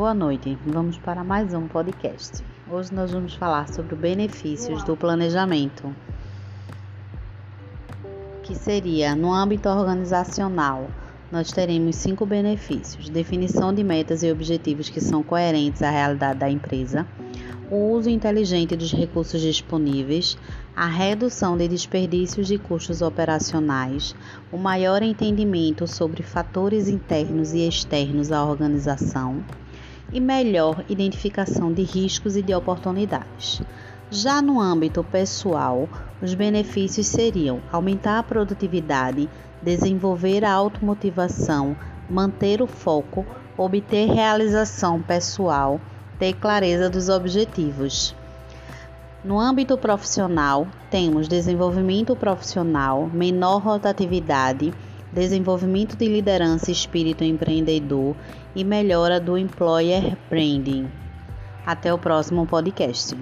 Boa noite, vamos para mais um podcast. Hoje nós vamos falar sobre os benefícios do planejamento, que seria no âmbito organizacional. Nós teremos cinco benefícios: definição de metas e objetivos que são coerentes à realidade da empresa, o uso inteligente dos recursos disponíveis, a redução de desperdícios e custos operacionais, o maior entendimento sobre fatores internos e externos à organização e melhor identificação de riscos e de oportunidades. Já no âmbito pessoal, os benefícios seriam aumentar a produtividade, desenvolver a automotivação, manter o foco, obter realização pessoal ter clareza dos objetivos. No âmbito profissional, temos desenvolvimento profissional, menor rotatividade, desenvolvimento de liderança e espírito empreendedor e melhora do employer branding. Até o próximo podcast.